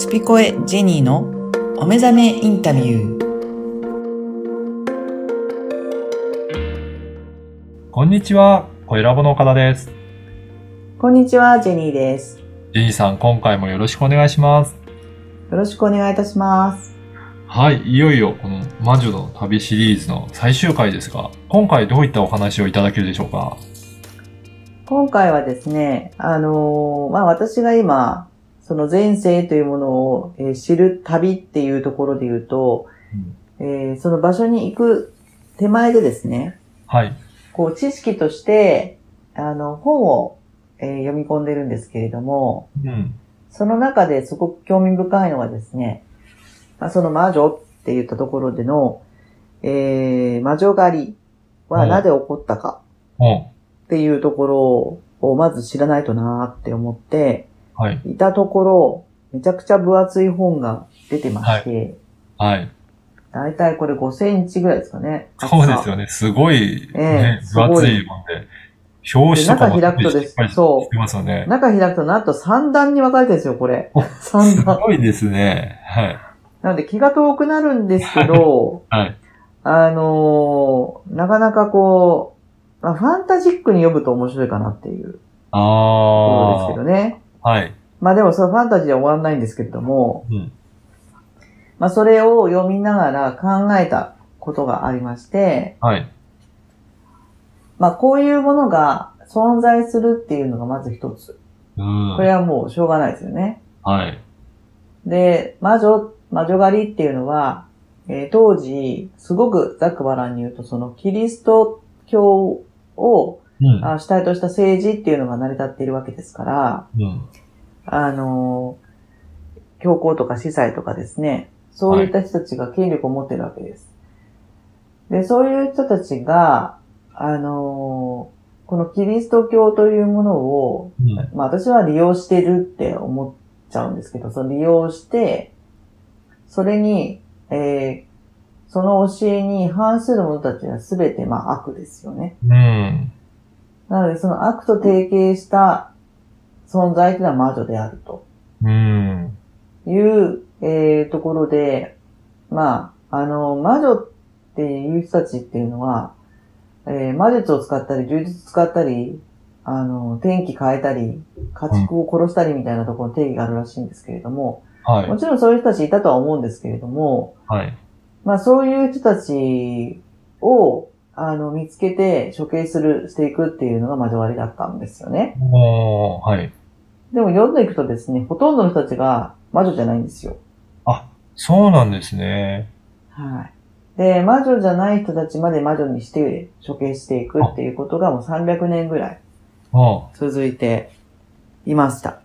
スピコエジェニーのお目覚めインタビュー。こんにちは、声ラボの岡田です。こんにちは、ジェニーです。ジェニーさん、今回もよろしくお願いします。よろしくお願いいたします。はい、いよいよこの魔女の旅シリーズの最終回ですが、今回どういったお話をいただけるでしょうか？今回はですね、あのーまあ、私が今、その前世というものを、えー知る旅っていうところで言うと、えーその場所に行く手前でですね、はい。こう知識として、あの、本を、えー読み込んでるんですけれども、うん。その中ですごく興味深いのはですね、まあ、その魔女って言ったところでの、えー魔女狩りはなぜ起こったかおっていうところをまず知らないとなーって思って、はい。いたところ、めちゃくちゃ分厚い本が出てまして、はい。だいたいこれ5センチぐらいですかね。そうですよね。すごい、ねええすごい分厚いもんで。表紙とかもで中開くとですそうますよね。中開くとなんと3段に分かれてるんですよ、これ。3 す段。ごいですね。はい。なので気が遠くなるんですけど、はい。あのーなかなかこう、まあ、ファンタジックに読むと面白いかなっていうところですあけどね。あ。はい。まあでもそのファンタジーでは終わらないんですけれども、うん。まあそれを読みながら考えたことがありまして、はい。まあこういうものが存在するっていうのがまず一つ。うん。これはもうしょうがないですよね。はい。で、魔女、魔女狩りっていうのは、えー当時、すごくざっくばらんに言うと、そのキリスト教をうん。あ主体とした政治っていうのが成り立っているわけですから、うん。あのー、教皇とか司祭とかですね、そういった人たちが権力を持ってるわけです。で、そういう人たちが、あのーこのキリスト教というものを、うん。まあ私は利用してるって思っちゃうんですけど、その利用して、それに、えーその教えに反する者たちは全てまあ悪ですよね。うん。なのでその悪と提携した存在というのは魔女であるとうん。いう、えーところで、まあ、あの、魔女っていう人たちっていうのは、えー魔術を使ったり、呪術使ったり、あの、天気変えたり、家畜を殺したりみたいなところの定義があるらしいんですけれども、はいも。ちろんそういう人たちいたとは思うんですけれども、はい。まあそういう人たちを、あの、見つけて処刑する、していくっていうのが魔女割りだったんですよね。おー、はい。でも読んでいくとですね、ほとんどの人たちが魔女じゃないんですよ。そうなんですね。はい。で、魔女じゃない人たちまで魔女にして処刑していくっていうことがもう300年ぐらいあ続いていました。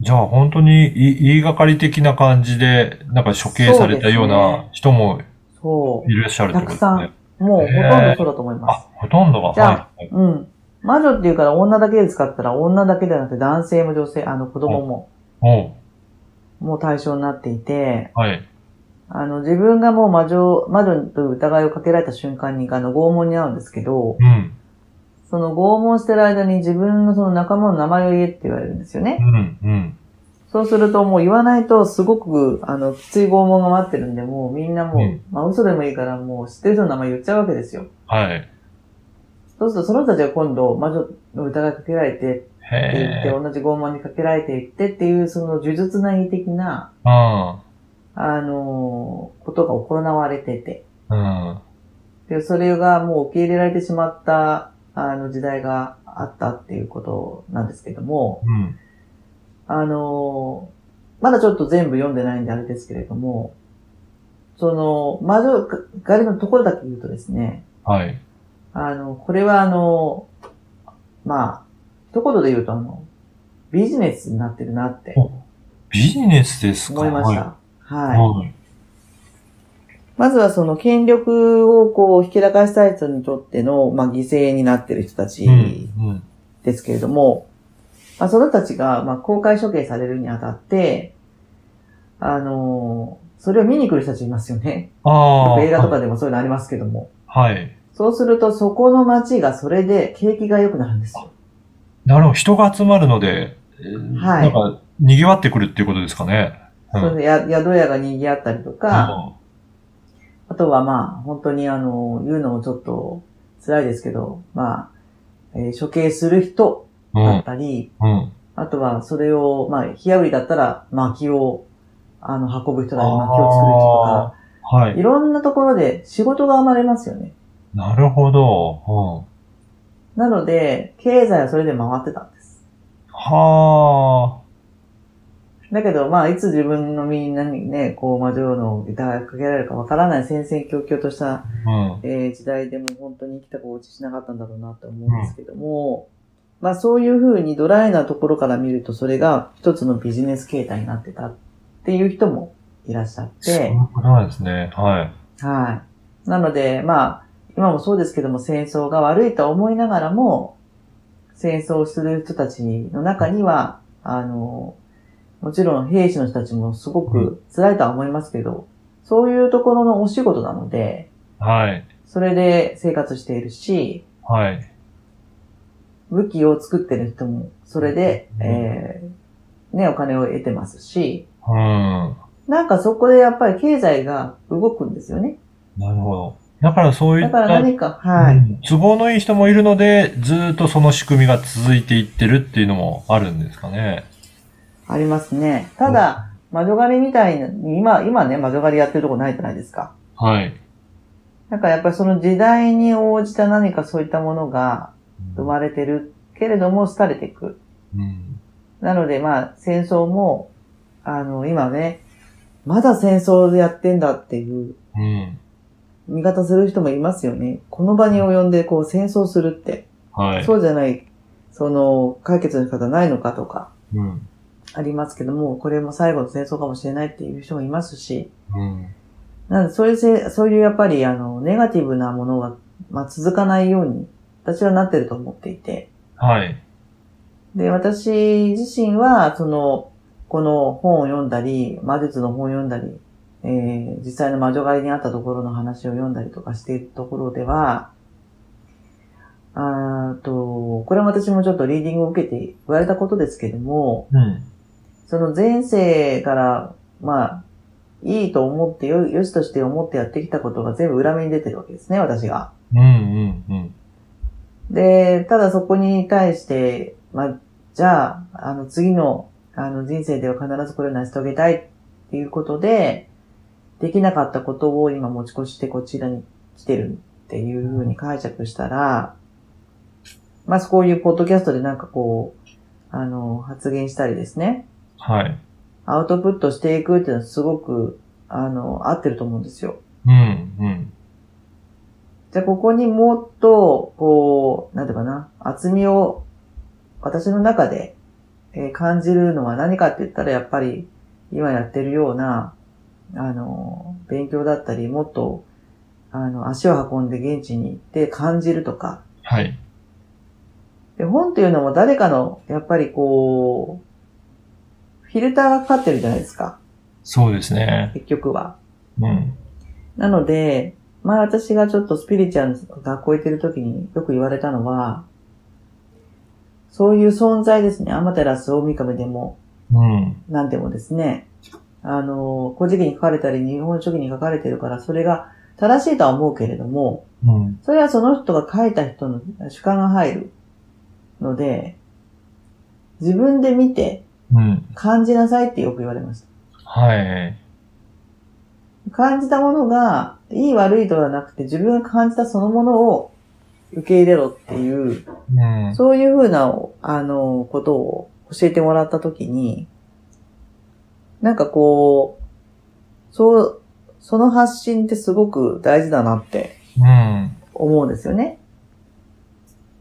じゃあ本当にい言いがかり的な感じで、なんか処刑されたような人もそいらっしゃるってことですたくね。う。もうほとんどそうだと思います。あ、ほとんどが。じゃあはい。うん。魔女っていうから女だけで使ったら女だけではなくて男性も女性、あの子供も、もう対象になっていて、はい。あの自分がもう魔女、魔女という疑いをかけられた瞬間にあの拷問に遭うんですけど、うん。その拷問してる間に自分のその仲間の名前を言えって言われるんですよねう。ん。うん。そうするともう言わないとすごくあのきつい拷問が待ってるんで、もうみんなもう、うんまあ嘘でもいいからもう知ってる人の名前言っちゃうわけですよ。はい。そうするとその人たちが今度魔女の疑いかけられてって言って。同じ拷問にかけられていってっていうその呪術内的な、ああのーことが行われてて、あ。で、それがもう受け入れられてしまった、あの時代があったっていうことなんですけども、うん。うん。あのーまだちょっと全部読んでないんであれですけれども、その、魔女狩りのところだけ言うとですね、はい。あの、これはあの、まあ、一言で言うとあの、ビジネスになってるなってビジネスですか？思いました。はい。はい。まずはその権力をこう引き出かしたい人にとっての、まあ、犠牲になってる人たち。ですけれども、まあ、その人たちが、まあ、公開処刑されるにあたって、あのーそれを見に来る人たちいますよね。ああ。映画とかでもそういうのありますけども。はい。そうすると、そこの街がそれで景気が良くなるんですよ。なるほど。人が集まるので、えーはいなんか、賑わってくるっていうことですかね。うんそれでや宿屋が賑わったりとか、あとはまあ、本当にあの、言うのもちょっと辛いですけど、まあ、えー処刑する人だっうん。たり、うん。あとはそれを、まあ、火炙りだったら薪を、あの、運ぶ人だり、薪を作る人とか、はい。いろんなところで仕事が生まれますよね。なるほど。うん。なので、経済はそれで回ってたんです。はだけど、まあ、いつ自分の身に何ね、こう、魔女の疑いがかけられるかわからない戦々恐々とした、あ。うん。えー時代でも本当に生きた心地しなかったんだろうなと思うんですけども、まあそういうふうにドライなところから見るとそれが一つのビジネス形態になってたっていう人もいらっしゃっそういて、うことなんですね。はい。はい。なので、まあ、今もそうですけども戦争が悪いと思いながらも、戦争をする人たちの中には、あの、もちろん兵士の人たちもすごく辛いとは思いますけど、そういうところのお仕事なので、はい。それで生活しているし、はい。武器を作ってる人も、それで、うんえー、ね、お金を得てますし、うん。ななんかそこでやっぱり経済が動くんですよね。るほど。だからそういだった、から何か、はい。うん都合のいい人もいるので、ずーっとその仕組みが続いていってるっていうのもあるんですかね。ありますね。ただ、魔女狩りみたいに、今、今ね、魔女狩りやってるとこないじゃないですか。はい。なんかやっぱりその時代に応じた何かそういったものが生まれてるけれども、廃れていく。うん。なので、まあ、戦争も、あの、今ね、まだ戦争でやってんだっていううん。見方する人もいますよね。この場に及んでこう戦争するって、はい。そうじゃない、その解決の仕方ないのかとかうん。ありますけども、これも最後の戦争かもしれないっていう人もいますし、うん。なのでそういうせ、そういうやっぱりあの、ネガティブなものは、まあ、続かないように、私はなってると思っていて、はい。で、私自身は、その、この本を読んだり、魔術の本を読んだり、えー、実際の魔女狩りにあったところの話を読んだりとかしているところでは、あーと、これも私もちょっとリーディングを受けて言われたことですけども、うん。その前世から、まあ、いいと思ってよ、よしとして思ってやってきたことが全部裏目に出てるわけですね、私が。うん。うん。うん。で、ただそこに対して、まあ、じゃあ、あの、次の、あの、人生では必ずこれを成し遂げたいっていうことで、できなかったことを今持ち越してこちらに来てるっていうふうに解釈したら、まずこういうポッドキャストでなんかこう、あの、発言したりですね、はい。アウトプットしていくっていうのはすごく、あの、合ってると思うんですよ。うん。うん。じゃあ、ここにもっと、こう、なんていうかな、厚みを、私の中で、えー感じるのは何かって言ったら、やっぱり、今やってるような、あの、勉強だったり、もっと、あの、足を運んで現地に行って感じるとか。はい。で、本っていうのも誰かの、やっぱりこう、フィルターがかかってるじゃないですか。そうですね。結局は。うん。なので、前私がちょっとスピリチュアルの学校行ってる時によく言われたのは、そういう存在ですね。アマテラス、大神でも、うん。なんでもですね。あの、古事記に書かれたり、日本書紀に書かれてるから、それが正しいとは思うけれども、うん。それはその人が書いた人の主観が入るので、自分で見てうん。感じなさいってよく言われました。はい。感じたものが、いい悪いとはなくて、自分が感じたそのものを受け入れろっていう、うん。そういうふうな、あの、ことを教えてもらったときに、なんかこう、そう、その発信ってすごく大事だなってうん。思うんですよね。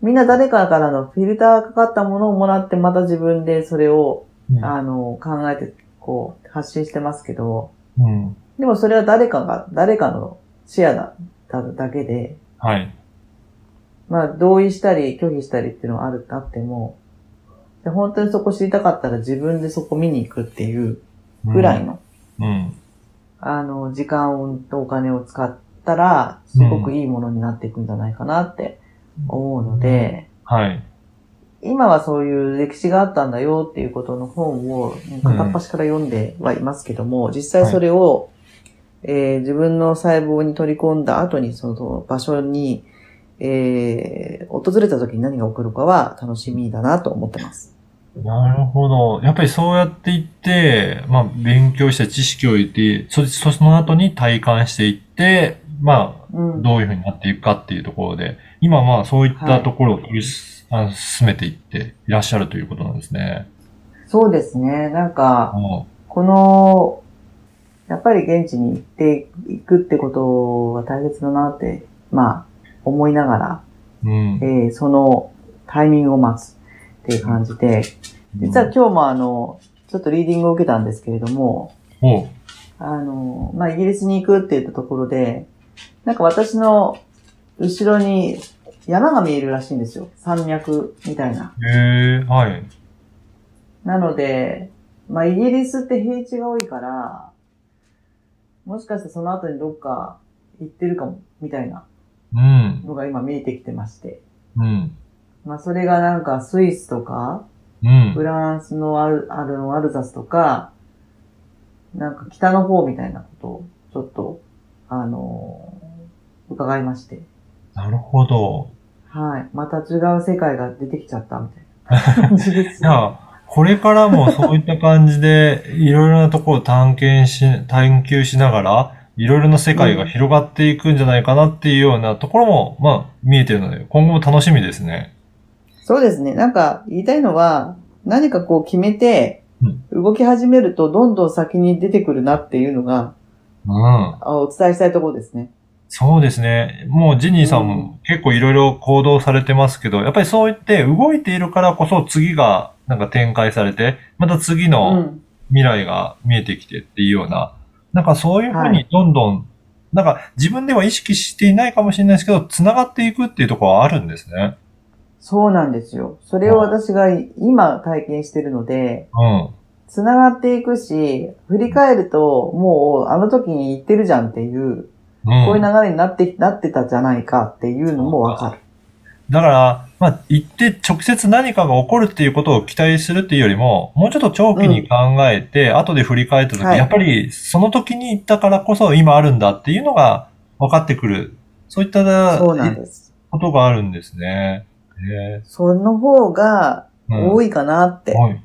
みんな誰かからのフィルターがかかったものをもらって、また自分でそれを、あの、考えて、こう、発信してますけど、うん。でもそれは誰かが、誰かのシェアだっただけで、はい。まあ同意したり拒否したりっていうのはある、あっても、で本当にそこ知りたかったら自分でそこ見に行くっていうぐらいの、うん。あの、時間とお金を使ったら、すごくいいものになっていくんじゃないかなって思うので、はい。今はそういう歴史があったんだよっていうことの本を片っ端から読んではいますけども、実際それを、えー自分の細胞に取り込んだ後にその場所に、えー訪れた時に何が起こるかは楽しみだなと思ってます。なるほど。やっぱりそうやっていって、まあ、勉強した知識を得て、そ、そその後に体感していって、まあ、うん。どういうふうになっていくかっていうところで、今まあそういったところを取りす、あの進めていっていらっしゃるということなんですね。そうですね。なんか、うこの、やっぱり現地に行っていくってことは大切だなって、まあ、思いながら、ん。うんえーそのタイミングを待つっていう感じで、実は今日もあの、ちょっとリーディングを受けたんですけれども、あの、まあ、イギリスに行くって言ったところで、なんか私の後ろに山が見えるらしいんですよ。山脈みたいな。へえ、はい。なので、まあ、イギリスって平地が多いから、もしかしてその後にどっか行ってるかも、みたいなうん。のが今見えてきてまして。うん。まあ、それがなんかスイスとか、うんフ。ランスのアルアルアルザスとか、なんか北の方みたいなことを、ちょっと、あのー伺いまして。なるほど。はい。また違う世界が出てきちゃったみたいな感じです。これからもそういった感じで、いろいろなところを探検し、探求しながら、いろいろな世界が広がっていくんじゃないかなっていうようなところも、まあ、見えてるので、今後も楽しみですね。そうですね。なんか言いたいのは、何かこう決めて、動き始めるとどんどん先に出てくるなっていうのが、うん。あお伝えしたいところですね。そうですね。もうジニーさんも結構いろいろ行動されてますけど、やっぱりそう言って動いているからこそ次がなんか展開されて、また次うのん。未来が見えてきてっていうような、なんかそういうふうにはいどんどん、なんか自分では意識していないかもしれないですけど、繋がっていくっていうところはあるんですね。そうなんですよ。それを私が今体験してるので、うん。繋がっていくし、振り返ると、もうあの時に言ってるじゃんっていう、うん。こういう流れになって、なってたじゃないかっていうのもわかる。だから、まあ、行って直接何かが起こるっていうことを期待するっていうよりも、もうちょっと長期に考えて、後で振り返った時、はいやっぱりその時に行ったからこそ今あるんだっていうのが分かってくる。そういったそうなんです。ことがあるんですね。へその方が多いかなってはい。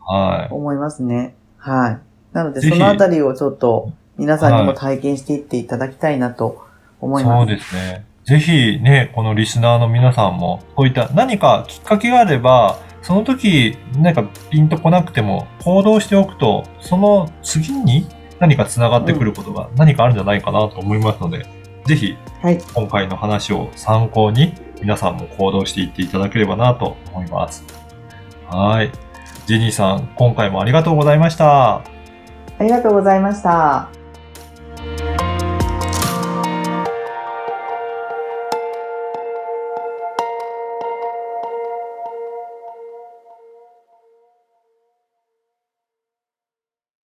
は思いますね。はい。なので、そのあたりをちょっと皆さんにも体験していっていただきたいなと思い。います。そうですね。ぜひね、このリスナーの皆さんも、こういった何かきっかけがあれば、その時、なんかピンとこなくても行動しておくと、その次に何か繋がってくることが何かあるんじゃないかなと思いますので、ぜひはい。今回の話を参考に皆さんも行動していっていただければなと思います。はい。ジェニーさん、今回もありがとうございました。ありがとうございました。